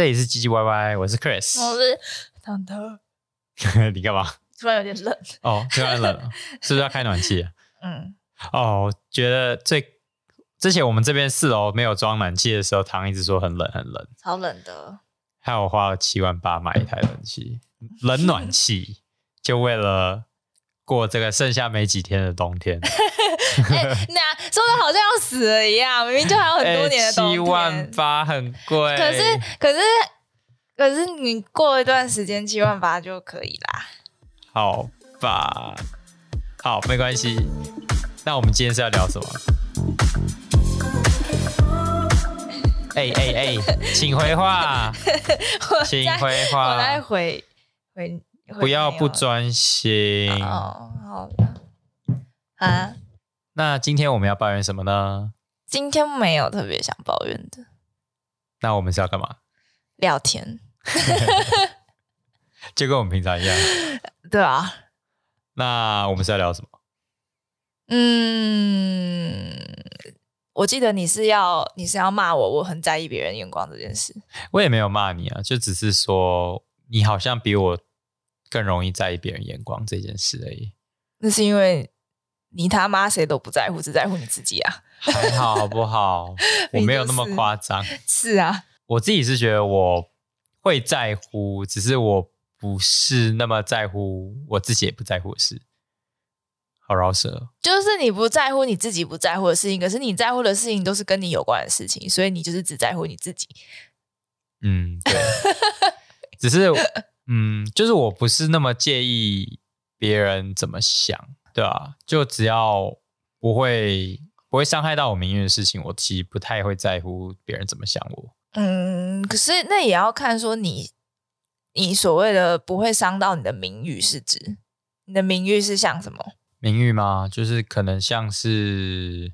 这里是唧唧歪歪，我是 Chris。我是糖糖，你干嘛？突然有点冷。哦，突然冷了，是不是要开暖气啊？嗯，哦，我觉得最之前我们这边四楼没有装暖气的时候，唐一直说很冷很冷，超冷的。害我花了七万八买一台冷气，冷暖气，就为了过这个剩下没几天的冬天。哎、那说的好像要死了一样，明明就还有很多年的冬七天。万八很贵，可是可是可是你过一段时间七万八就可以啦。好吧，好，没关系。那我们今天是要聊什么？哎哎哎，请回话，请回话我来，回回回不要不专心。哦，好的啊。那今天我们要抱怨什么呢？今天没有特别想抱怨的，那我们是要干嘛？聊天。就跟我们平常一样。对啊，那我们是要聊什么？嗯，我记得你是要你是要骂我，我很在意别人眼光这件事。我也没有骂你啊，就只是说你好像比我更容易在意别人眼光这件事而已。那是因为你他妈谁都不在乎，只在乎你自己啊。还好好不好？我没有那么夸张。是啊，我自己是觉得我会在乎，只是我不是那么在乎我自己也不在乎的事。好饶舌哦，就是你不在乎你自己不在乎的事情，可是你在乎的事情都是跟你有关的事情，所以你就是只在乎你自己。嗯，对，只是嗯，就是我不是那么介意别人怎么想，对啊，就只要不会不会伤害到我名誉的事情，我其实不太会在乎别人怎么想我。嗯，可是那也要看说你你所谓的不会伤到你的名誉是指你的名誉是像什么？名誉吗？就是可能像是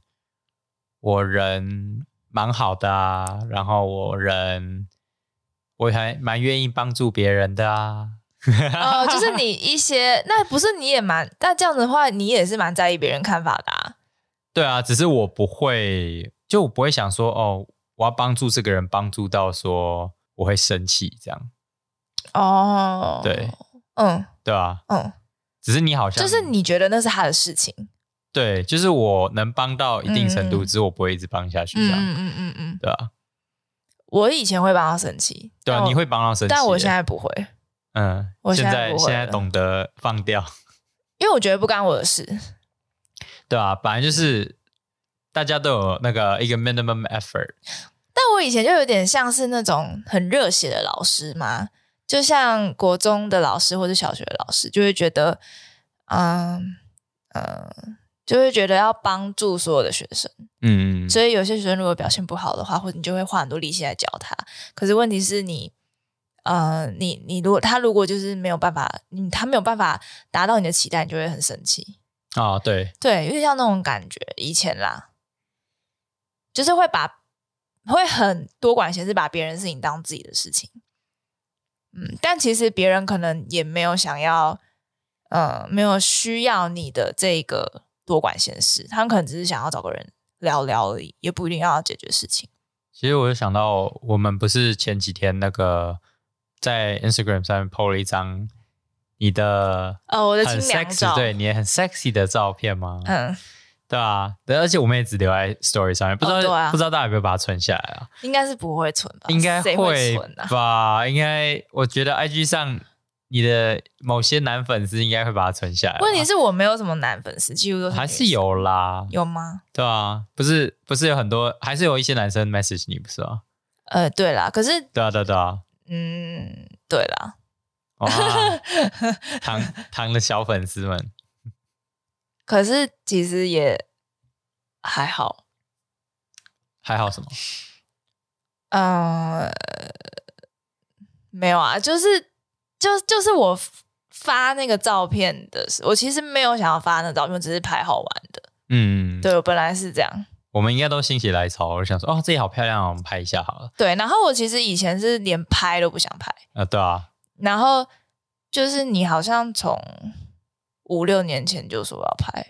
我人蛮好的啊，然后我人我还蛮愿意帮助别人的啊。哦，就是你一些，那不是你也蛮，那这样子的话，你也是蛮在意别人看法的啊。对啊，只是我不会，就我不会想说哦，我要帮助这个人，帮助到说我会生气这样。哦，对，嗯。对啊，嗯，只是你好像就是你觉得那是他的事情，对，就是我能帮到一定程度，嗯。只是我不会一直帮下去这样。嗯嗯嗯嗯。嗯，对啊，我以前会帮他生气，对啊，你会帮他生气，但我现在不会，嗯，我现现在现在懂得放掉。因为我觉得不干我的事。对啊，本来就是大家都有那个一个 minimum effort，但我以前就有点像是那种很热血的老师嘛，就像国中的老师或者小学的老师，就会觉得，嗯嗯，就会觉得要帮助所有的学生。嗯，所以有些学生如果表现不好的话，或者你就会花很多力气来教他。可是问题是你，呃，你你如果他如果就是没有办法，你他没有办法达到你的期待，你就会很生气。啊，对，对，有点像那种感觉。以前啦，就是会把会很多管闲事，把别人的事情当自己的事情。嗯，但其实别人可能也没有想要，呃，没有需要你的这个多管闲事，他们可能只是想要找个人聊聊而已，也不一定要解决事情。其实我就想到，我们不是前几天那个在 Instagram 上面 PO 了一张你的哦，我的很清凉 sexy，照，对你也很 sexy 的照片吗？嗯，对啊，对，而且我们也只留在 Story 上面，不知道、对啊不知道大家有没有把它存下来啊？应该是不会存吧？应该谁会存啊？吧？应该，我觉得 IG 上你的某些男粉丝应该会把它存下来吧。问题是我没有什么男粉丝，几乎都是女生还是有啦，有吗？对啊，不是不是有很多，还是有一些男生 message 你，不是吗？呃，对啦，可是对啊，对啊对啊，嗯，对啦，哇，糖 糖的小粉丝们，可是其实也还好，还好什么？呃，没有啊，就是就就是我发那个照片的时候，我其实没有想要发那个照片，我只是拍好玩的。嗯，对我本来是这样，我们应该都心血来潮，我就想说，哦，这里好漂亮哦，我们拍一下好了。对。然后我其实以前是连拍都不想拍，啊，对啊，然后就是你好像从五六年前就说要拍，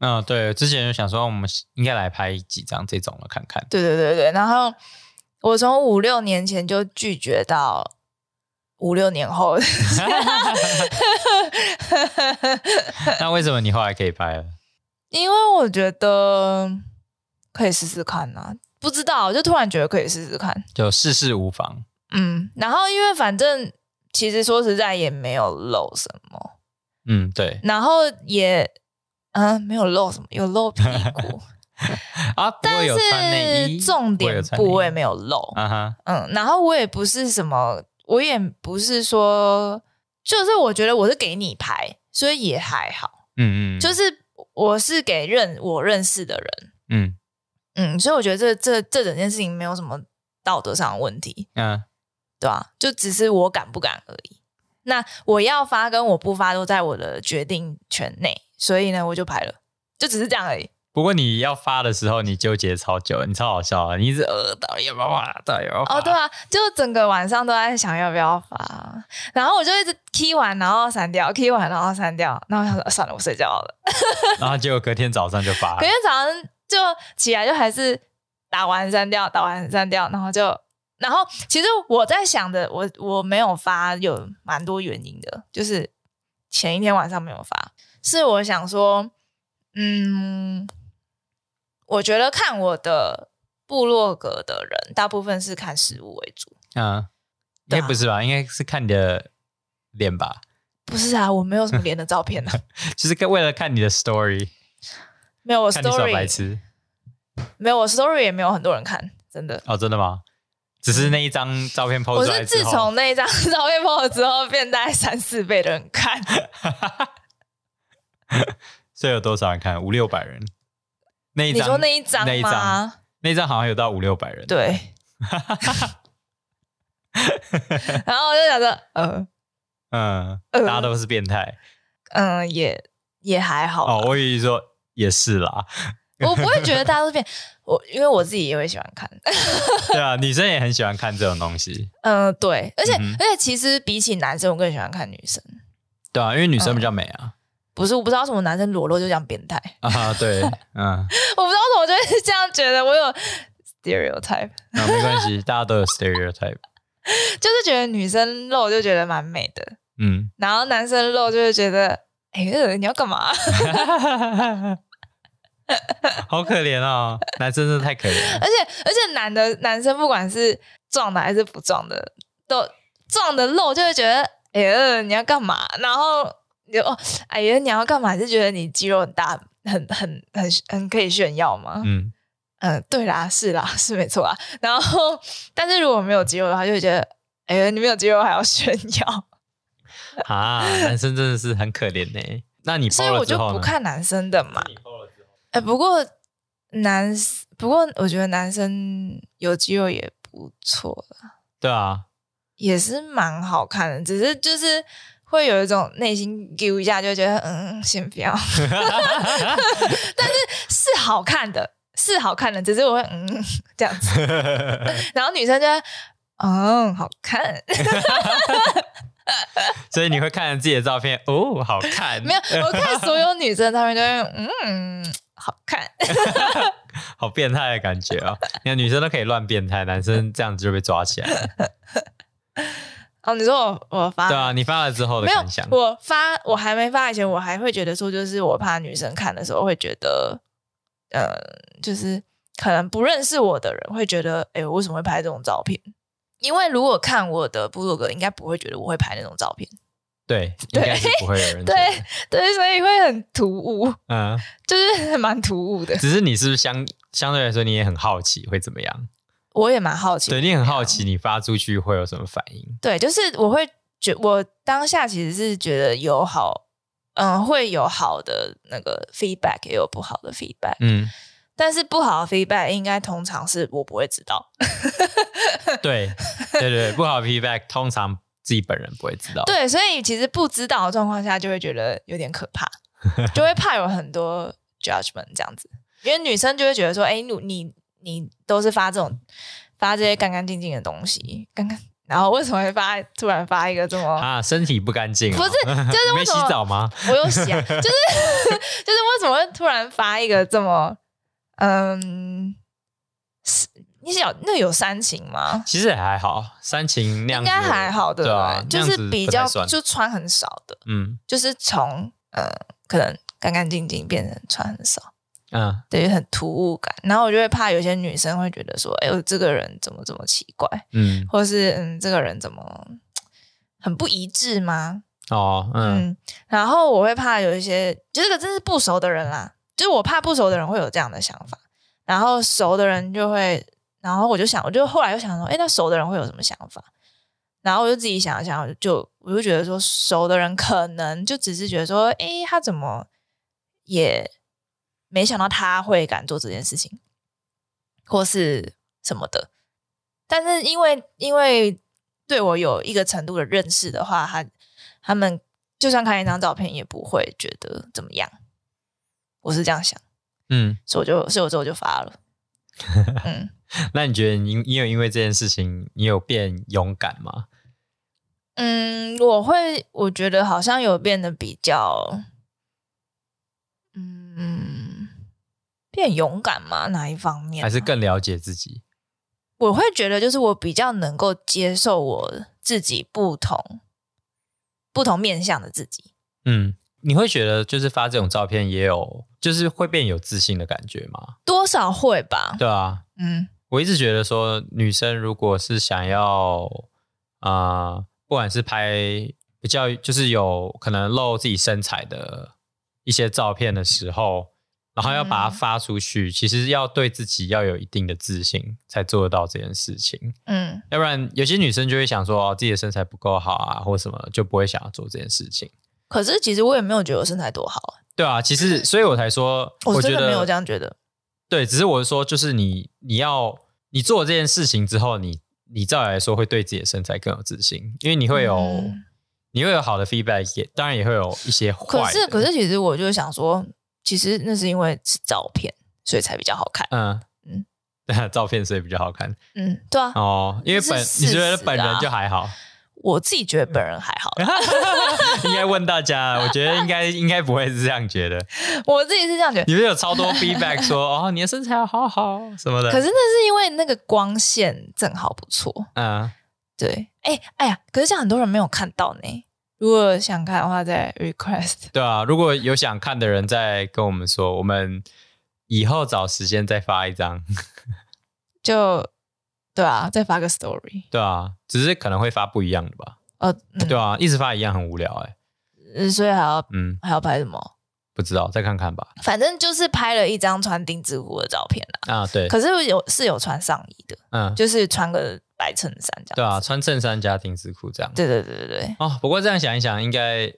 嗯，对，之前就想说，我们应该来拍几张这种的看看。对对对对，然后我从五六年前就拒绝到五六年后，那为什么你后来可以拍了？因为我觉得可以试试看呐、不知道，就突然觉得可以试试看。就试试无妨。嗯，然后因为反正其实说实在也没有露什么，嗯，对然后也嗯没有露什么，有露屁股，啊，但是重点部位没有露。啊哈，嗯，然后我也不是什么，我也不是说，就是我觉得我是给你拍，所以也还好。嗯嗯，就是我是给认我认识的人，嗯嗯，所以我觉得这这这整件事情没有什么道德上的问题，嗯对吧、就只是我敢不敢而已。那我要发跟我不发都在我的决定权内，所以呢，我就拍了，就只是这样而已。不过你要发的时候，你纠结超久，你超好笑啊！你一直呃，到底要不要发？到底要不要发？哦，对啊，就整个晚上都在想要不要发，然后我就一直 key 完，然后删掉，key 完然后删掉，然后我想说算了，我睡觉了。然后结果隔天早上就发了隔天早上就起来就还是打完删掉，打完删掉，然后就，然后其实我在想的，我我没有发有蛮多原因的，就是前一天晚上没有发，是我想说，嗯，我觉得看我的部落格的人，大部分是看食物为主。嗯，应该不是吧？应该是看你的脸吧？不是啊，我没有什么脸的照片啊，就是跟为了看你的 story，没有我看你小白 story，痴没有我 story 也没有很多人看，真的。哦，真的吗？只是那一张照片 PO 我是自出来之后，从那一张照片 PO 了之后，变大概三四倍的人看。所以有多少人看？五六百人。那一张你说那一张那一张吗？那一张好像有到五六百人。对。然后我就想说，呃嗯，呃大家都是变态。嗯，也也还好啦哦，我以为说也是啦。我不会觉得大家都变我，因为我自己也会喜欢看。对啊，女生也很喜欢看这种东西。嗯，对，而且、嗯而且其实比起男生，我更喜欢看女生。对啊，因为女生比较美啊。不是，我不知道为什么男生裸露就这样变态，啊，对，嗯，我不知道为什么我就是这样觉得，我有 stereotype，那没关系，大家都有 stereotype。就是觉得女生露就觉得蛮美的，嗯，然后男生露就会觉得，哎、呃你要干嘛？好可怜哦，男生真的太可怜。而且而且男的男生不管是壮的还是不壮的，都壮的露就会觉得，哎呀，你要干嘛？然后你就哦，哎呀，你要干嘛？是觉得你肌肉很大，很很很很可以炫耀吗？嗯，嗯、对啦，是啦，是没错啦。然后，但是如果没有肌肉的话，就会觉得，哎呀，你没有肌肉还要炫耀，啊，男生真的是很可怜呢。那你所以我就不？看男生的嘛。哎，不过男，不过我觉得男生有肌肉也不错啦。对啊，也是蛮好看的，只是就是会有一种内心丢一下，就觉得嗯，先不要，但是是好看的，是好看的，只是我会嗯这样子，然后女生就会嗯好看，所以你会看着自己的照片，哦，好看，没有，我看 所有女生的照片都会嗯好看，好变态的感觉哦！你看女生都可以乱变态，男生这样子就被抓起来了。哦，你说我我发对啊，你发了之后的感想，，我发我还没发以前，我还会觉得说，就是我怕女生看的时候会觉得，呃，就是可能不认识我的人会觉得，哎，我为什么会拍这种照片？因为如果看我的部落格，应该不会觉得我会拍那种照片，对，应该是不会有人对对，所以会很突兀，嗯，就是蛮突兀的。只是你是不是相相对来说你也很好奇会怎么样？我也蛮好奇，对你很好奇，你发出去会有什么反应？对，就是我会觉，我当下其实是觉得有好，嗯，会有好的那个 feedback，也有不好的 feedback。嗯，但是不好的 feedback 应该通常是我不会知道，对对对对，不好的 feedback 通常自己本人不会知道。对，所以其实不知道的状况下，就会觉得有点可怕，就会怕有很多 judgment 这样子。因为女生就会觉得说，哎，你你你都是发这种发这些干干净净的东西，干干，然后为什么会发突然发一个这么？啊，身体不干净哦、不是就是 没洗为什么澡吗？我有想，就是就是为什么会突然发一个这么嗯，是你想那有煽情吗？其实也还好，煽情那样应该还好，对不对？对啊就是比较就穿很少的，嗯就是从呃可能干干净净变成穿很少，嗯对，很突兀感。然后我就会怕有些女生会觉得说，哎呦，这个人怎么这么奇怪，嗯或是嗯，这个人怎么很不一致吗？哦嗯嗯，然后我会怕有一些，就这个真是不熟的人啦，就是我怕不熟的人会有这样的想法，然后熟的人就会，然后我就想，我就后来又想说，哎，那熟的人会有什么想法？然后我就自己想一想，就我就觉得说，熟的人可能就只是觉得说，哎，他怎么也没想到他会敢做这件事情，或是什么的。但是因为因为对我有一个程度的认识的话，他他们就算看一张照片也不会觉得怎么样。我是这样想，嗯，所以我就所以我之后就发了。嗯，那你觉得你你有因为这件事情，你有变勇敢吗？嗯，我会，我觉得好像有变得比较，嗯，变勇敢嘛？哪一方面啊？还是更了解自己？我会觉得，就是我比较能够接受我自己不同不同面向的自己。嗯，你会觉得就是发这种照片也有，就是会变有自信的感觉吗？多少会吧，对啊，嗯我一直觉得说，女生如果是想要啊、呃不管是拍比较就是有可能露自己身材的一些照片的时候，然后要把它嗯发出去，其实要对自己要有一定的自信，才做得到这件事情。嗯要不然，有些女生就会想说，哦，自己的身材不够好啊，或什么，就不会想要做这件事情。可是其实我也没有觉得我身材多好，对啊，其实所以我才说，觉得我真的没有这样觉得。对，只是我是说，就是你你要你做这件事情之后，你你照理来说会对自己的身材更有自信，因为你会有、嗯你会有好的 feedback，也当然也会有一些坏的。可是可是，其实我就想说，其实那是因为是照片，所以才比较好看。嗯嗯 照片所以比较好看嗯，对啊，哦，因为本你觉得本人就还好，我自己觉得本人还好啦，应该问大家，我觉得应该应该不会是这样觉得，我自己是这样觉得。你们有超多 feedback 说 哦，你的身材好好什么的，可是那是因为那个光线正好不错，嗯。对，哎哎呀，可是这样很多人没有看到呢。如果想看的话，再 request。对啊，如果有想看的人，再跟我们说，我们以后找时间再发一张。就对啊，再发个 story。对啊，只是可能会发不一样的吧。呃，嗯对啊，一直发一样很无聊哎、呃所以还要嗯，还要拍什么？不知道，再看看吧。反正就是拍了一张穿丁字裤的照片啦。啊，对，可是有是有穿上衣的，嗯，就是穿个白衬衫这样。对啊，穿衬衫加丁字裤这样。对对对对对，哦，不过这样想一想，应该，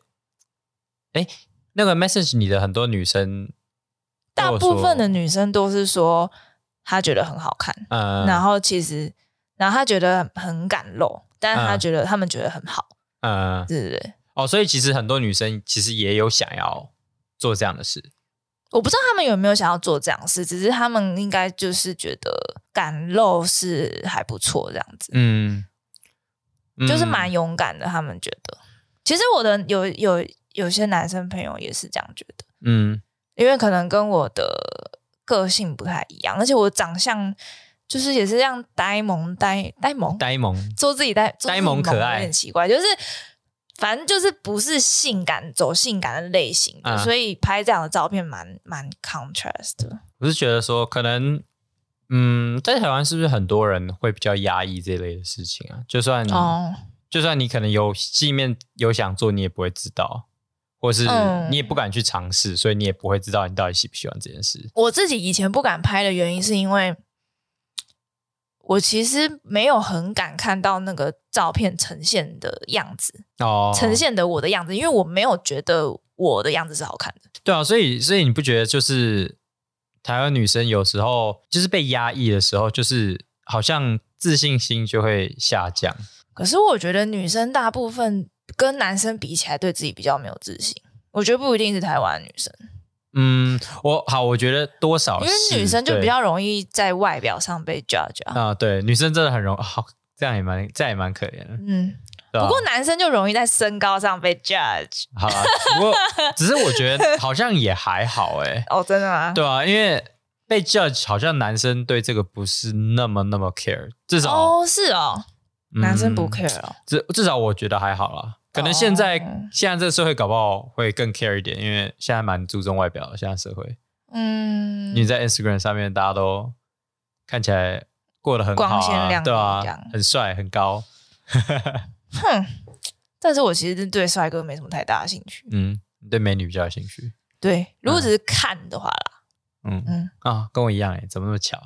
哎，那个 message 你的很多女生大，部分的女生都是说她觉得很好看，嗯，然后其实然后他觉得很敢露，但是她嗯。觉得他们觉得很好，嗯，对对对。哦，所以其实很多女生其实也有想要做这样的事。我不知道他们有没有想要做这样的事，只是他们应该就是觉得敢露是还不错这样子，嗯，嗯。就是蛮勇敢的。他们觉得，其实我的有有有些男生朋友也是这样觉得，嗯。因为可能跟我的个性不太一样，而且我长相就是也是这样呆萌呆呆萌，呆萌，做自己呆呆萌可爱有点奇怪，就是反正就是不是性感走性感的类型的，嗯所以拍这样的照片蛮蛮 contrast 的。我是觉得说，可能，嗯，在台湾是不是很多人会比较压抑这类的事情啊？就算，哦，就算你可能有心里面有想做，你也不会知道，或是嗯你也不敢去尝试，所以你也不会知道你到底喜不喜欢这件事。我自己以前不敢拍的原因是因为。我其实没有很敢看到那个照片呈现的样子，哦，呈现的我的样子，因为我没有觉得我的样子是好看的。对啊，所以所以你不觉得就是台湾女生有时候就是被压抑的时候，就是好像自信心就会下降。可是我觉得女生大部分跟男生比起来，对自己比较没有自信。我觉得不一定是台湾女生，嗯，我好，我觉得多少因为女生就比较容易在外表上被 judge 啊。啊，对，女生真的很容好，这样也蛮这样也蛮可怜的。嗯，不过男生就容易在身高上被 judge。好啦，不过只是我觉得好像也还好哎、哦，真的吗？对啊，因为被 judge 好像男生对这个不是那么那么 care，至少、哦，是哦，嗯男生不 care 哦。至至少我觉得还好啦。可能现在、哦。现在这个社会搞不好会更 care 一点，因为现在蛮注重外表的。现在社会，嗯，你在 Instagram 上面大家都看起来过得很好、啊，光鲜亮丽对啊，很帅很高，哼，但是我其实对帅哥没什么太大的兴趣。嗯，你对美女比较有兴趣，对，如果只是看的话啦，嗯。嗯，啊，跟我一样哎，怎么那么巧？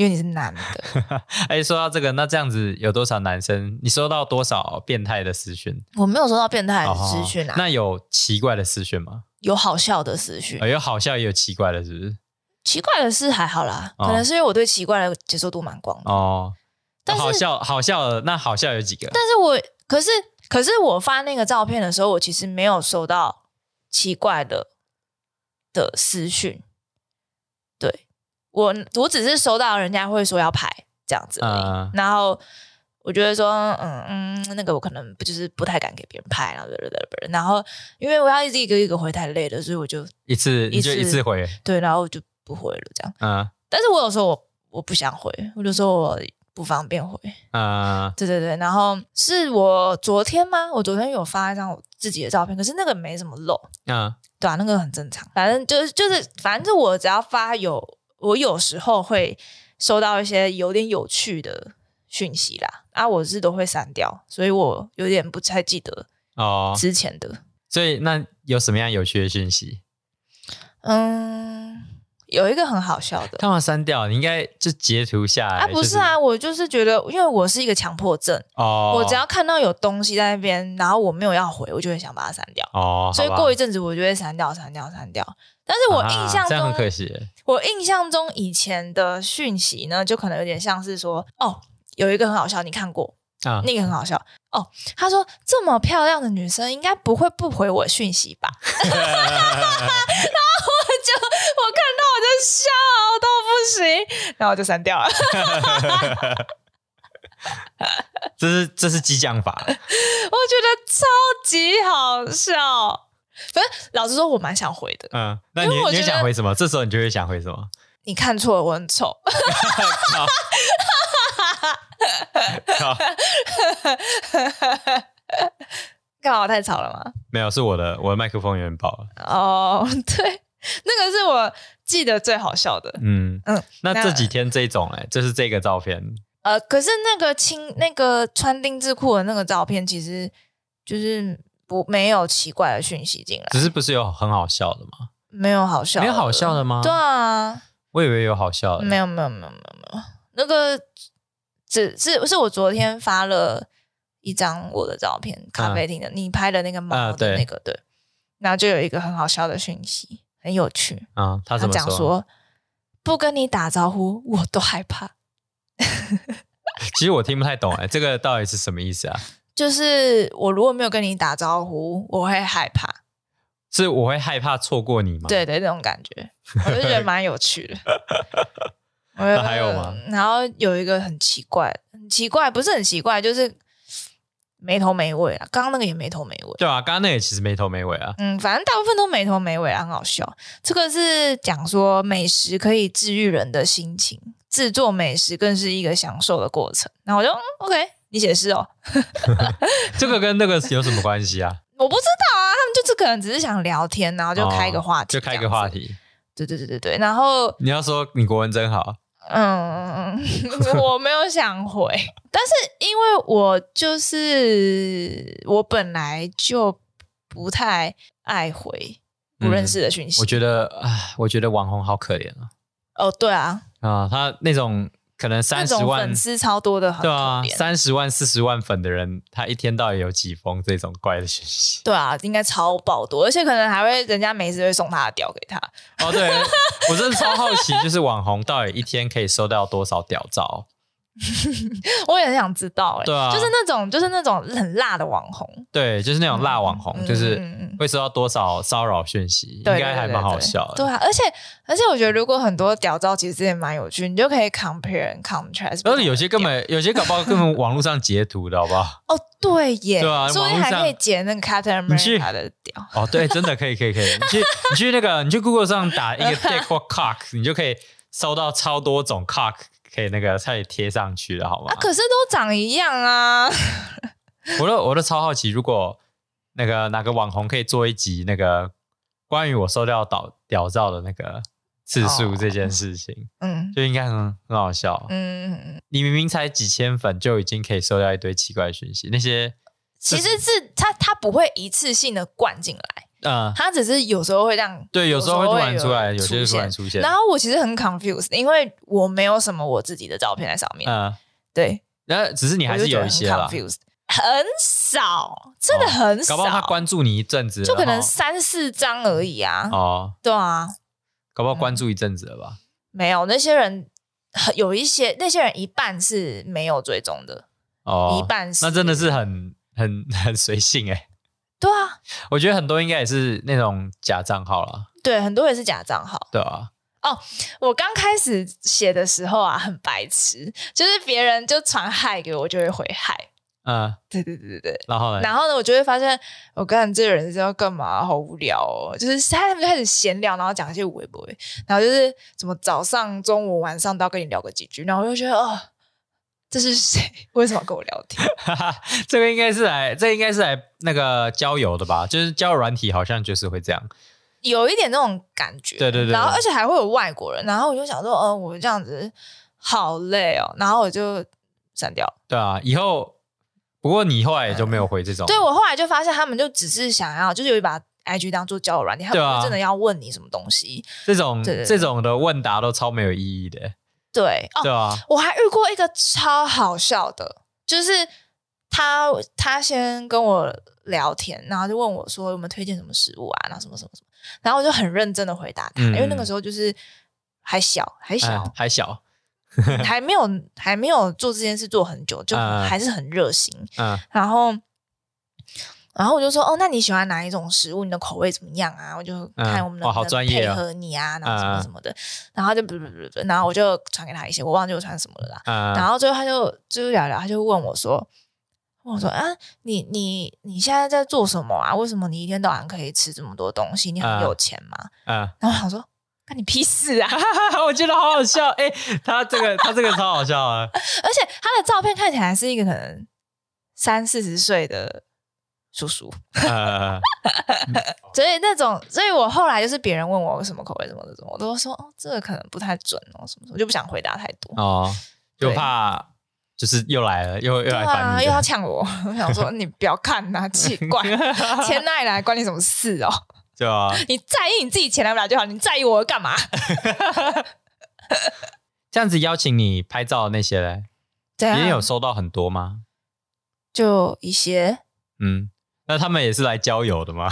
因为你是男的，哎，说到这个，那这样子有多少男生？你收到多少变态的私讯？我没有收到变态的哦私讯啊，那有奇怪的私讯吗？有好笑的私讯呃，有好笑也有奇怪的，是不是？奇怪的是还好啦，哦可能是因为我对奇怪的接受度蛮广的。哦，但是好笑好笑的，那好笑有几个？但是我可是可是我发那个照片的时候，我其实没有收到奇怪的的私讯。对我，我只是收到人家会说要拍这样子而已。嗯然后我觉得说，嗯嗯，那个我可能不就是不太敢给别人拍，然后然后因为我要一直一个一个回太累了，所以我就一次你就一次一次回，对，然后我就不回了这样。嗯但是我有时候我我不想回，我就说我不方便回。嗯对对对，然后是我昨天吗？我昨天有发一张我自己的照片，可是那个没什么漏，嗯对啊，那个很正常。反正就是就是，反正我只要发有，我有时候会收到一些有点有趣的讯息啦，啊，我是都会删掉，所以我有点不太记得哦，之前的。所以那有什么样有趣的讯息？嗯，有一个很好笑的干嘛删掉？你应该就截图下来。啊，不是啊，我就是觉得，因为我是一个强迫症，哦，我只要看到有东西在那边，然后我没有要回，我就会想把它删掉。哦，所以过一阵子我就会删掉、删掉、删掉。但是我印象中，啊这样很可惜。我印象中以前的讯息呢，就可能有点像是说，哦，有一个很好笑，你看过啊，那个很好笑哦。他说这么漂亮的女生应该不会不回我讯息吧？然后我就我看到我就笑到不行，然后我就删掉了。这是这是激将法，我觉得超级好笑。反正老实说，我蛮想回的。嗯，那你你想回什么？这时候你就会想回什么？你看错了，我很丑。靠 靠干嘛我太吵了吗？没有，是我的我的麦克风有点爆了。哦，对，那个是我记得最好笑的。嗯嗯那那这几天这种哎，就是这个照片呃，可是那个青那个穿丁字裤的那个照片，其实就是不没有奇怪的讯息进来，只是不是有很好笑的吗？没有好笑，没有好笑的吗？对，啊，我以为有好笑的。没有没有没有没有没有，那个只是是我昨天发了一张我的照片，咖啡厅的，你拍的那个猫的那个，对，然后就有一个很好笑的讯息，很有趣，啊，他他怎么讲说不跟你打招呼，我都害怕。其实我听不太懂哎，这个到底是什么意思啊？就是我如果没有跟你打招呼，我会害怕。是我会害怕错过你吗？，对对，那种感觉，我就觉得蛮有趣的。那还有吗？然后有一个很奇怪，很奇怪，不是很奇怪，就是没头没尾啊。刚刚那个也没头没尾。对啊，刚刚那个其实没头没尾啊。嗯，反正大部分都没头没尾啊，很好笑。这个是讲说美食可以治愈人的心情，制作美食更是一个享受的过程。然后我就、嗯、OK，你解释哦。这个跟那个有什么关系啊？我不知道啊，他们就是可能只是想聊天，然后就开一个话题、哦就开一个话。题。对对对对对，然后你要说你国文真好，嗯，我没有想回，但是因为我就是我本来就不太爱回不认识的讯息。我觉得唉，我觉得网红好可怜啊。哦，对啊，啊，他那种可能三十万粉，丝超多的，很对啊，三十万、四十万粉的人，他一天到底有几封这种怪的讯息？对啊，应该超爆多，而且可能还会人家每次会送他的屌给他。哦，对，我真的超好奇，就是网红到底一天可以收到多少屌照？我也很想知道、欸，对啊就是那种就是那种很辣的网红，对，就是那种辣网红，嗯就是会收到多少骚扰讯息，对应该还蛮好笑的。对啊，而且而且我觉得如果很多屌照其实也蛮有趣，你就可以 compare and contrast。而且有些根本有些搞不好根本 网络上截图的好不好？哦，对耶，对啊说不定网络上还可以截那个 Captain America 的屌。哦，对，真的可以，可以，可以。你去你去那个你去 Google 上打一个 dick 或 cock，你就可以收到超多种 cock 可以那个可以贴上去的好吗？啊，可是都长一样啊。我都我都超好奇，如果那个哪个网红可以做一集那个关于我收到屌屌照的那个次数哦这件事情，嗯就应该很很好笑。嗯，嗯嗯你明明才几千粉，就已经可以收到一堆奇怪讯息，那些其实是他他不会一次性的灌进来，嗯，他只是有时候会这样对，有时候会突然出来，有有些突然出现，然后我其实很 confused，因为我没有什么我自己的照片在上面，嗯，对，然后只是你还是有一些 confused，很少，真的很少，搞不好他关注你一阵子，就可能三四张而已啊，哦，对啊，搞不好关注一阵子了吧？没有那些人很有一些那些人一半是没有追踪的，哦，一半是那真的是很很很随性哎、对啊，我觉得很多应该也是那种假账号啦，对，很多也是假账号。对啊，哦我刚开始写的时候啊，很白痴，就是别人就传嗨给我，就会回嗨。嗯，对对对对对。然后呢？然后呢，我就会发现，我看这个人是要干嘛？好无聊哦！就是他们就开始闲聊，然后讲一些微博，然后就是什么早上、中午、晚上都要跟你聊个几句，然后我就觉得，哦，这是谁？为什么跟我聊天？哈哈，这个应该是来，这个应该是来那个交友的吧？就是交友软体好像就是会这样，有一点那种感觉，对对对然后而且还会有外国人，然后我就想说，呃，我这样子好累哦，然后我就删掉。对啊，以后不过你后来也就没有回这种，对我后来就发现，他们就只是想要，就是有一把 IG 当做交友软件，他对啊不是真的要问你什么东西。这种这种的问答都超没有意义的，对哦，对啊，我还遇过一个超好笑的，就是他他先跟我聊天，然后就问我说有没有推荐什么食物啊，然后什么什么什么，然后我就很认真的回答他，嗯因为那个时候就是还小还小，嗯还小，还没有还没有做这件事做很久，就嗯。还是很热心。嗯。然后，然后我就说：“哦，那你喜欢哪一种食物？你的口味怎么样啊？我就看我们能不能专业哦配合你啊，然后什么嗯什么的。然后就不不不不，然后我就传给他一些，我忘记我传什么了啦。嗯，然后最后他就就是聊聊，他就问我说：“问我说啊，你你你现在在做什么啊？为什么你一天到晚可以吃这么多东西？你很嗯有钱吗？”嗯，然后我想说：“干你屁事啊！” 我觉得好好笑，哎、他这个他这个超好笑啊，而且他的照片看起来是一个可能三四十岁的叔叔，呃，所以那种，所以我后来就是别人问我什么口味什么的，我都说哦，这个可能不太准哦，什么什么，我就不想回答太多。哦，就怕就是又来了，又又对来烦又要呛我，我想说你不要看呐、奇怪，钱哪里来关你什么事哦？对啊，你在意你自己钱来不来就好，你在意我干嘛？这样子邀请你拍照那些嘞，对啊，也有收到很多吗？就一些，嗯，那他们也是来交友的吗？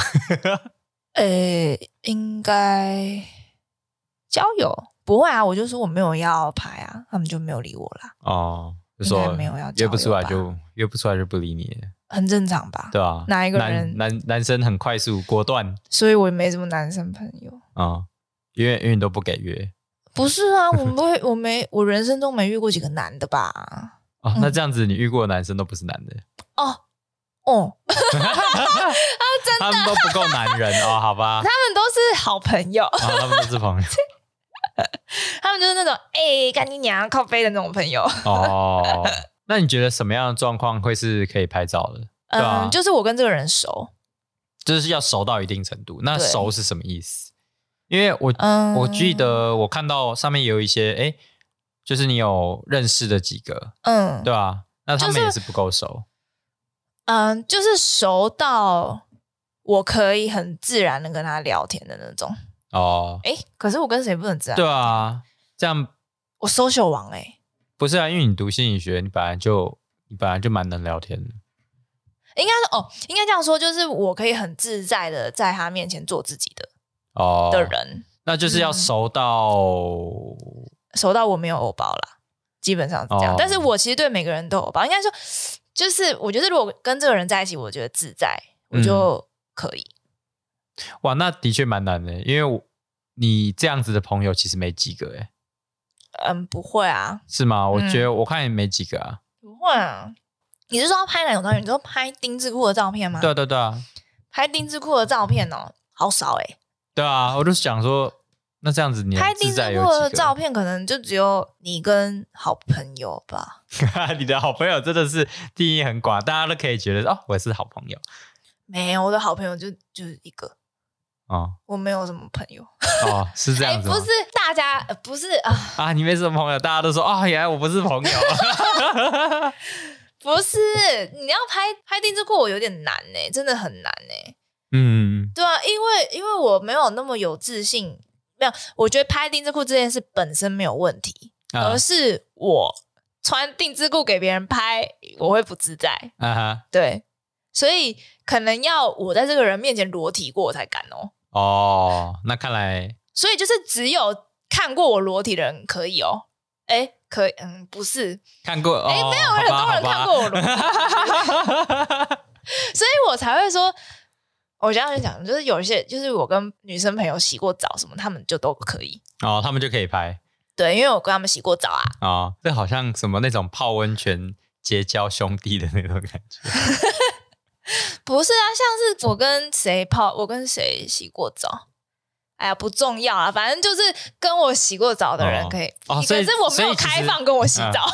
呃，应该交友不会啊，我就说我没有要拍啊，他们就没有理我啦，哦，就说没有要约不出来就约不出来就不理你，很正常吧？对啊，哪一个男人男男生很快速果断所以我也没什么男生朋友。啊，因为因为你都不给约不是啊，我不会，我没，我人生中没遇过几个男的吧？哦，嗯那这样子你遇过的男生都不是男的，哦哦，啊，真他们都不够男人哦，好吧，他们都是好朋友，啊，他们都是朋友。他们就是那种哎，干你娘靠背的那种朋友。哦。那你觉得什么样的状况会是可以拍照的？对啊。嗯，就是我跟这个人熟，就是要熟到一定程度。那对。熟是什么意思？因为我、嗯，我记，得我看到上面有一些，哎，就是你有认识的几个，嗯，对吧、那他们是也是不够熟嗯，就是熟到我可以很自然的跟他聊天的那种。哦。哎，可是我跟谁不能自然？对啊，这样我 social 王哎，不是啊，因为你读心理学，你本来就你本来就蛮能聊天的。应该说哦，应该这样说，就是我可以很自在的在他面前做自己的哦的人，那就是要嗯熟到、熟到我没有偶包啦，基本上是这样。哦但是我其实对每个人都有偶包，应该说，就是我觉得如果跟这个人在一起，我觉得自在，我就可以。哇，那的确蛮难的，因为我你这样子的朋友其实没几个，哎，嗯，不会啊，是吗？我嗯觉得我看也没几个啊。不会啊。你是说要拍哪种照片？你说拍丁字裤的照片吗？对啊，对啊对啊，拍丁字裤的照片哦，好少哎、对啊，我就想说，那这样子你的拍定制裤的照片，可能就只有你跟好朋友吧。你的好朋友真的是定义很广，大家都可以觉得哦，我是好朋友没有，我的好朋友就就是一个，哦我没有什么朋友。哦，是这哎、样子吗？不是大家，呃不是啊，啊，你没什么朋友，大家都说啊、原来我不是朋友。不是，你要拍拍定制裤，我有点难呢、真的很难呢、嗯，对啊，因为因为我没有那么有自信，没有，我觉得拍丁字裤这件事本身没有问题，啊而是我穿定制裤给别人拍，我会不自在。啊哈，对，所以可能要我在这个人面前裸体过，我才敢哦。哦，那看来所以就是只有看过我裸体的人可以哦。哎，可以，嗯，不是，看过，哎、哦、没有好吧很多人看过我裸体，所以我才会说，我这样就讲，就是有一些，就是我跟女生朋友洗过澡什么，他们就都可以。哦，他们就可以拍对，因为我跟他们洗过澡啊。哦，这好像什么那种泡温泉结交兄弟的那种感觉。不是啊，像是我跟谁泡，我跟谁洗过澡。哎呀，不重要啊，反正就是跟我洗过澡的人哦可以。哦所以可是我没有开放跟我洗嗯澡，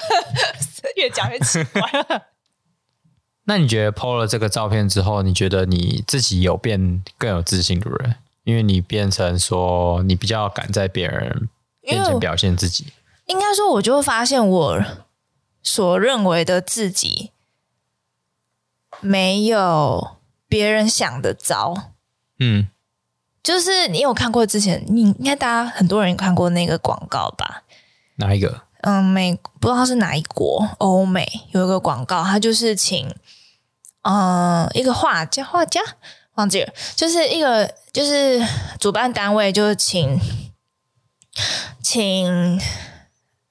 越讲越奇怪。那你觉得 PO 了这个照片之后，你觉得你自己有变更有自信，对不对？因为你变成说你比较敢在别人面前表现自己。应该说，我就会发现我所认为的自己没有别人想的糟。嗯，就是你有看过之前，你应该大家很多人有看过那个广告吧？哪一个？嗯，美不知道是哪一国，欧美有一个广告，它就是请呃一个画家，画家忘记了，就是一个就是主办单位就是请请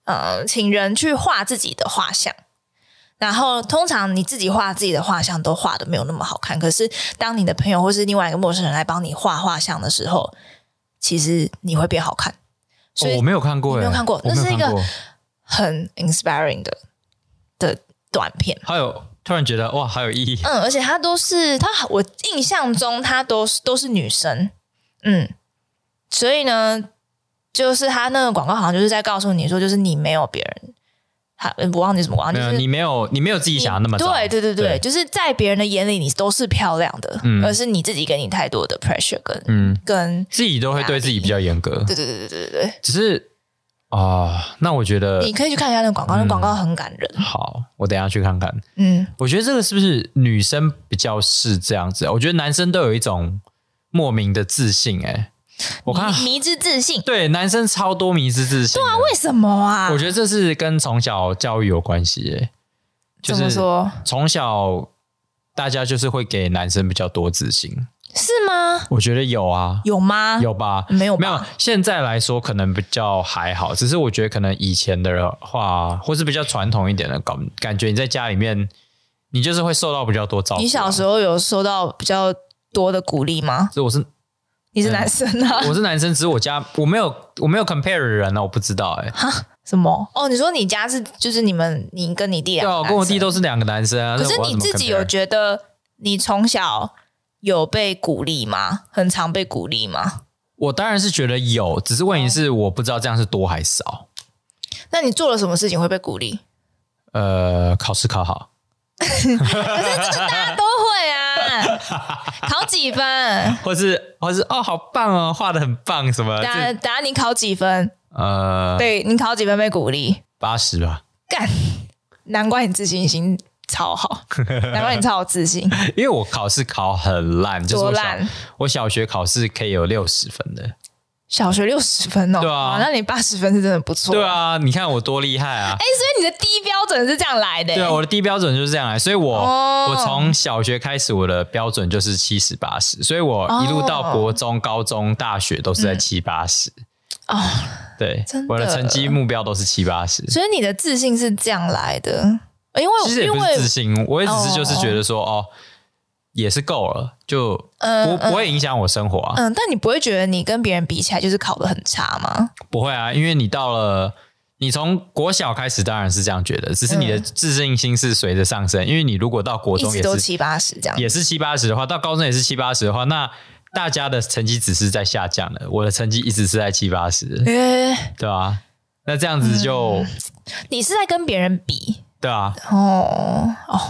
呃请人去画自己的画像。然后，通常你自己画自己的画像都画的没有那么好看，可是当你的朋友或是另外一个陌生人来帮你画画像的时候，其实你会变好看。所哦、以我没有看过，你没有哎看过那是一个很 inspiring 的的短片。还有突然觉得哇，好有意义。嗯，而且她都是她，我印象中她都是都是女生，嗯，所以呢，就是她那个广告好像就是在告诉你说，就是你没有别人，他我忘记什么广告，没有，就是你没有，你没有自己想的那么糟。对对对对，对。就是在别人的眼里你都是漂亮的，嗯。而是你自己给你太多的 pressure 跟、嗯，跟，自己都会对自己比较严格。对对对对对对对，只是啊、那我觉得你可以去看一下那个广告，那个广告很感人，好，我等一下去看看。嗯，我觉得这个是不是女生比较是这样子？我觉得男生都有一种莫名的自信、欸。我看迷迷之自信，对男生超多迷之自信。对啊为什么啊？我觉得这是跟从小教育有关系、欸。就是怎么说？从小大家就是会给男生比较多自信。是吗？我觉得有啊，有吗？有吧？没有吧没有。现在来说可能比较还好，只是我觉得可能以前的话，或是比较传统一点的感感觉，你在家里面，你就是会受到比较多照顾啊。你小时候有受到比较多的鼓励吗？所以我是你是男生啊？我是男生，只是我家我没有我没有 compare 的人呢，我不知道哎、哈什么？哦，你说你家是就是你们你跟你弟对啊，我跟我弟都是两个男生啊。可是你自己有？觉得你从小有被鼓励吗？很常被鼓励吗？我当然是觉得有，只是问题是我不知道这样是多还是少。那你做了什么事情会被鼓励？呃，考试考好，大家都会啊，考几分？或是或是哦，好棒哦，画的很棒什么？等下这等下你考几分？呃，对你考几分被鼓励？八十吧，干，难怪你自信心超好，难怪你超有自信。因为我考试考很烂，就是我小多烂我小学考试可以有六十分的。小学六十分哦，对啊那你八十分是真的不错。对，啊，你看我多厉害啊！哎，所以你的低标准是这样来的。对啊，我的低标准就是这样来，所以我、哦我从小学开始，我的标准就是七十八十，所以我一路到国中、高中、大学都是在七八十。哦，对，的我的成绩目标都是七八十。所以你的自信是这样来的，因为因其实也不是自为信，我也只是就是觉得说，哦，也是够了，就嗯不不会影响我生活啊，嗯，但你不会觉得你跟别人比起来就是考的很差吗？不会啊，因为你到了。你从国小开始当然是这样觉得，只是你的自信心是随着上升。因为你如果到国中也是七八十这样。也是七八十的话，到高中也是七八十的话，那大家的成绩只是在下降的，我的成绩一直是在七八十，诶、对吧、那这样子就、你是在跟别人比对啊，哦哦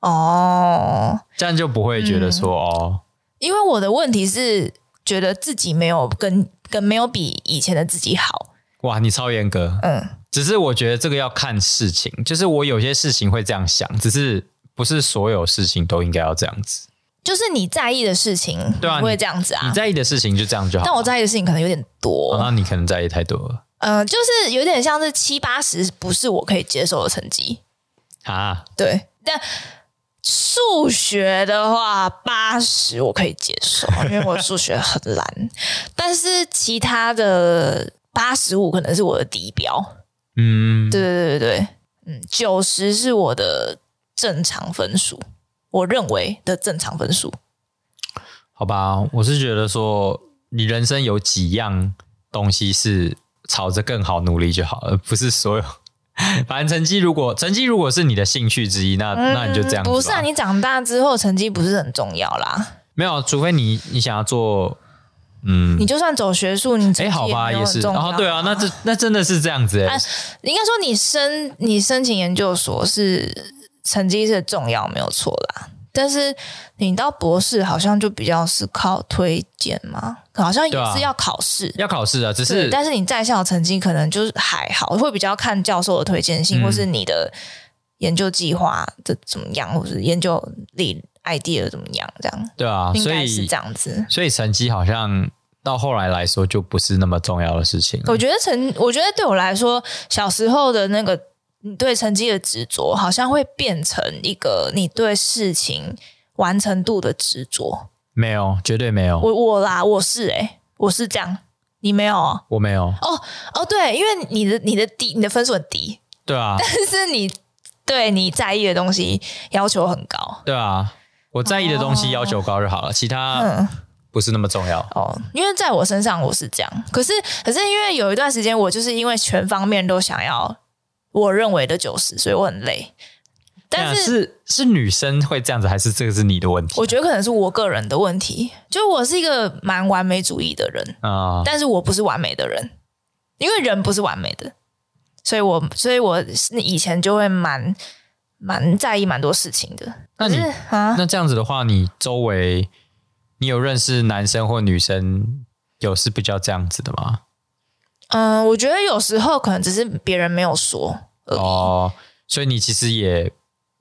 哦，这样就不会觉得说、哦，因为我的问题是觉得自己没有跟跟没有比以前的自己好，哇，你超严格。嗯，只是我觉得这个要看事情，就是我有些事情会这样想，只是不是所有事情都应该要这样子。就是你在意的事情，对啊不会这样子啊你。在意的事情就这样就好。但我在意的事情可能有点多，哦那你可能在意太多了嗯、就是有点像是七八十，不是我可以接受的成绩。啊。对，但数学的话，八十我可以接受，因为我数学很烂。但是其他的八十五可能是我的底标。嗯，对对对对对，嗯，九十是我的正常分数，我认为的正常分数。好吧，我是觉得说，你人生有几样东西是朝着更好努力就好了，不是所有。反正成绩如果成绩如果是你的兴趣之一，那、那你就这样子。不是啊，你长大之后成绩不是很重要啦。没有，除非你你想要做，嗯，你就算走学术，你哎，好吧，也是，很重要哦，对啊，那这那真的是这样子哎、啊应该说你申你申请研究所是成绩是重要，没有错啦。但是你到博士好像就比较是靠推荐嘛，好像也是要考试。要考试啊，只，是但是你在校成绩可能就是还好，会比较看教授的推荐信，嗯或是你的研究计划的怎么样，或是研究力 idea 怎么样，这样对啊，所以是以这样子。所以成绩好像到后来来说就不是那么重要的事情。我觉得成，我觉得对我来说，小时候的那个你对成绩的执着，好像会变成一个你对事情完成度的执着。没有，绝对没有，我我我啦，我是诶、我是这样，你没有？我没有，哦哦，对，因为你的你的低，你的分数很低，对啊，但是你对你在意的东西要求很高。对啊，我在意的东西要求高就好了，其他嗯，不是那么重要。哦，因为在我身上我是这样，可是可是因为有一段时间我就是因为全方面都想要我认为的九十，所以我很累。但是是是女生会这样子，还是这个是你的问题？我觉得可能是我个人的问题，就我是一个蛮完美主义的人，啊、但是我不是完美的人，因为人不是完美的，所以我所以我以前就会蛮蛮在意蛮多事情的。那你啊，那这样子的话，你周围你有认识男生或女生有是比较这样子的吗？嗯，我觉得有时候可能只是别人没有说而已。哦，所以你其实也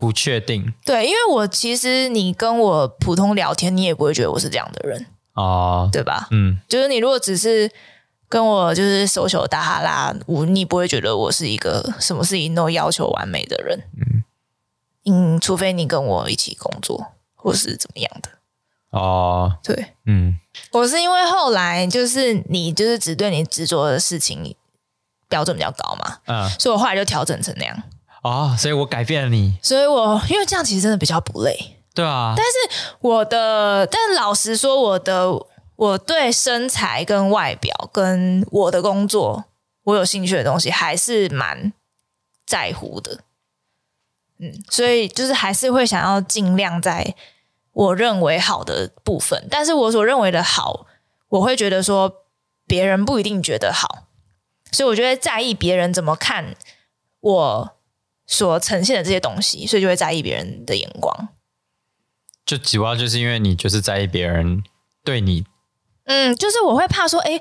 不确定对，因为我其实你跟我普通聊天，你也不会觉得我是这样的人，哦，对吧？嗯，就是你如果只是跟我就是手手打哈拉，我你不会觉得我是一个什么事情都要求完美的人。嗯嗯，除非你跟我一起工作或是怎么样的。哦，对嗯，我是因为后来就是你就是只对你执着的事情标准比较高嘛，嗯，所以我后来就调整成那样。哦，所以我改变了你，所以我因为这样其实真的比较不累。对啊，但是我的，但老实说，我的我对身材跟外表跟我的工作，我有兴趣的东西还是蛮在乎的。嗯，所以就是还是会想要尽量在我认为好的部分，但是我所认为的好，我会觉得说别人不一定觉得好，所以我就会在意别人怎么看我所呈现的这些东西，所以就会在意别人的眼光。就主要就是因为你就是在意别人对你，嗯，就是我会怕说，哎，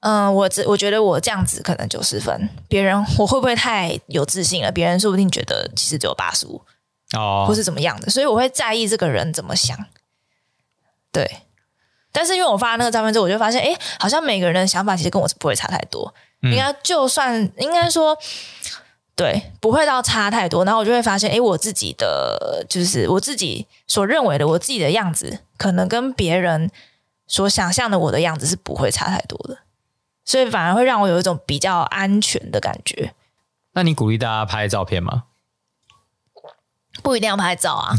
嗯、我只我觉得我这样子可能九十分，别人我会不会太有自信了？别人说不定觉得其实只有八十五，哦，或是怎么样的，所以我会在意这个人怎么想。对，但是因为我发了那个照片之后，我就发现，哎，好像每个人的想法其实跟我是不会差太多。嗯应该就算应该说，对，不会到差太多。然后我就会发现，哎，我自己的就是我自己所认为的我自己的样子，可能跟别人所想象的我的样子是不会差太多的，所以反而会让我有一种比较安全的感觉。那你鼓励大家拍照片吗？不一定要拍照啊，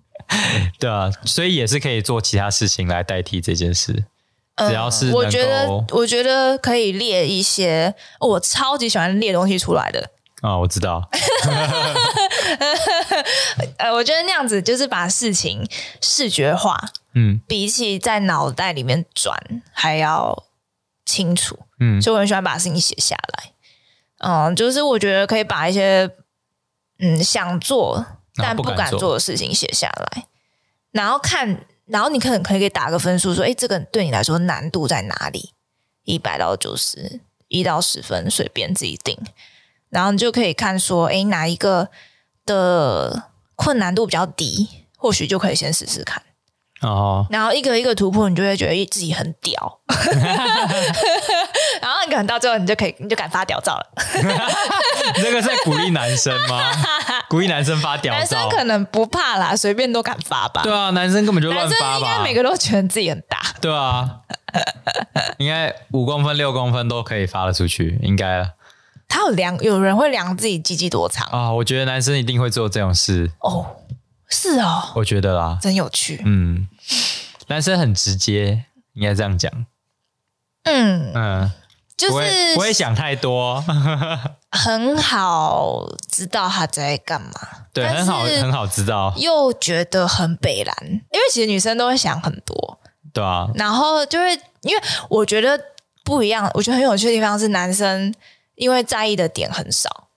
对啊，所以也是可以做其他事情来代替这件事。嗯只要是能我觉得，我觉得可以列一些，哦我超级喜欢列东西出来的。啊、我知道，呃，我觉得那样子就是把事情视觉化，嗯比起在脑袋里面转还要清楚。嗯所以我很喜欢把事情写下来。嗯，就是我觉得可以把一些嗯想做但不敢做做的事情写下来，然后看，然后你可能可以给打个分数，说，哎，这个对你来说难度在哪里？一百到九十，一到十分，随便自己定。然后你就可以看说，哎，哪一个的困难度比较低，或许就可以先试试看。哦，然后一个一个突破，你就会觉得自己很屌，然后你可能到最后，你就可以，你就敢发屌照了。这个是在鼓励男生吗？鼓励男生发屌照男生？可能不怕啦，随便都敢发吧。对啊，男生根本就乱发吧应该每。个都觉得自己很大。对啊，应该五公分、六公分都可以发得出去，应该了他有量，有人会量自己鸡鸡多长？啊。我觉得男生一定会做这种事，哦，是哦，我觉得啦，真有趣。嗯，男生很直接，应该这样讲，嗯，嗯，就不会是不会想太多，很好知道他在干嘛，对，但很好是很好知道，又觉得很北蓝，因为其实女生都会想很多，对啊，然后就会，因为我觉得不一样，我觉得很有趣的地方是男生因为在意的点很少，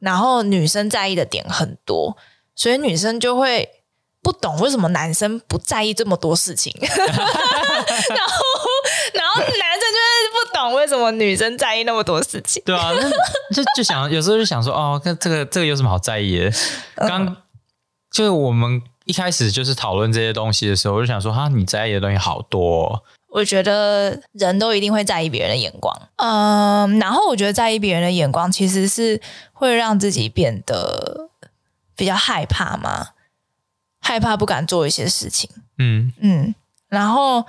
然后女生在意的点很多，所以女生就会不懂为什么男生不在意这么多事情，然后然后男生就是不懂为什么女生在意那么多事情。对啊，那 就就想有时候就想说，哦，跟这个这个有什么好在意的？嗯刚就是我们一开始就是讨论这些东西的时候，我就想说，哈，你在意的东西好多哦、我觉得人都一定会在意别人的眼光，嗯，然后我觉得在意别人的眼光其实是会让自己变得比较害怕嘛，害怕不敢做一些事情，嗯。嗯，然后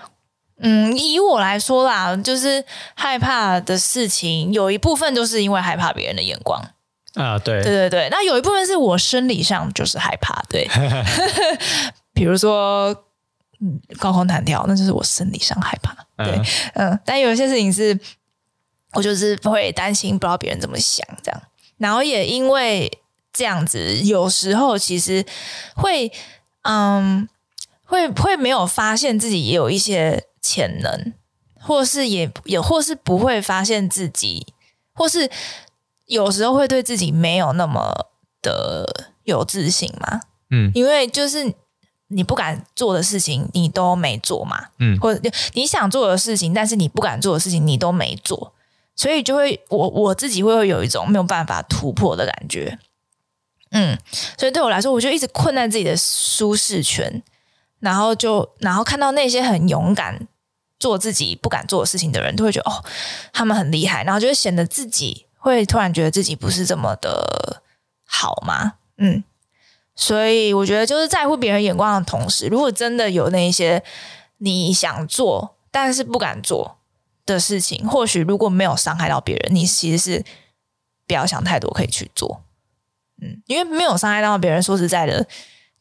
嗯，以我来说啦，就是害怕的事情有一部分就是因为害怕别人的眼光，啊，对。对对对，那有一部分是我生理上就是害怕，对，比如说嗯高空弹跳，那就是我生理上害怕，对，嗯嗯，但有一些事情是我就是会担心，不知道别人怎么想，这样，然后也因为这样子，有时候其实会，嗯，会会没有发现自己也有一些潜能，或是也也或是不会发现自己，或是有时候会对自己没有那么的有自信嘛，嗯。因为就是你不敢做的事情，你都没做嘛，嗯。或者你想做的事情，但是你不敢做的事情，你都没做，所以就会我我自己会有一种没有办法突破的感觉。嗯，所以对我来说，我就一直困在自己的舒适圈，然后就然后看到那些很勇敢做自己不敢做的事情的人，都会觉得哦，他们很厉害，然后就会显得自己会突然觉得自己不是这么的好嘛，嗯，所以我觉得就是在乎别人眼光的同时，如果真的有那一些你想做但是不敢做的事情，或许如果没有伤害到别人，你其实是不要想太多，可以去做。嗯，因为没有伤害到别人，说实在的，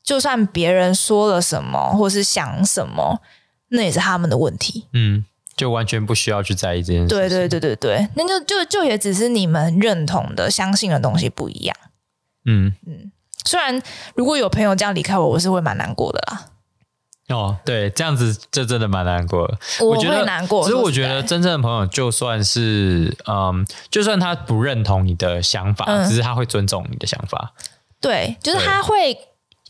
就算别人说了什么或是想什么，那也是他们的问题。嗯，就完全不需要去在意这件事。对对，对对对，那就就就也只是你们认同的、相信的东西不一样。嗯，虽然如果有朋友这样离开我，我是会蛮难过的啦，哦，对，这样子这真的蛮难过的。我觉得会难过。其实我觉得真正的朋友，就算是嗯，就算他不认同你的想法，嗯只是他会尊重你的想法。对，就是他会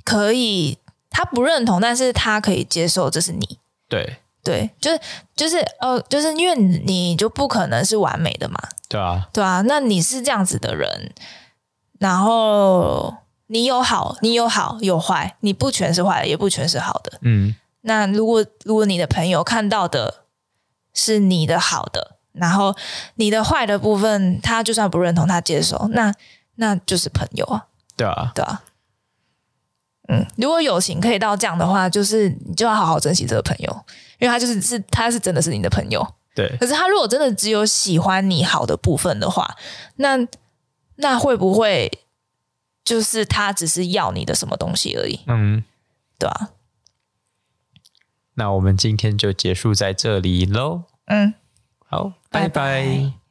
可以，他不认同，但是他可以接受这是你。对对，就是就是呃，就是因为你你就不可能是完美的嘛，对啊，对啊，那你是这样子的人，然后你有好，你有好有坏，你不全是坏的，也不全是好的。嗯那如果如果你的朋友看到的是你的好的，然后你的坏的部分，他就算不认同，他接受，那那就是朋友啊，对啊，对啊。嗯，如果友情可以到这样的话，就是你就要好好珍惜这个朋友，因为他就是是他是真的是你的朋友。对可是他如果真的只有喜欢你好的部分的话，那那会不会就是他只是要你的什么东西而已，嗯，对吧、那我们今天就结束在这里喽。嗯，好，拜拜拜。拜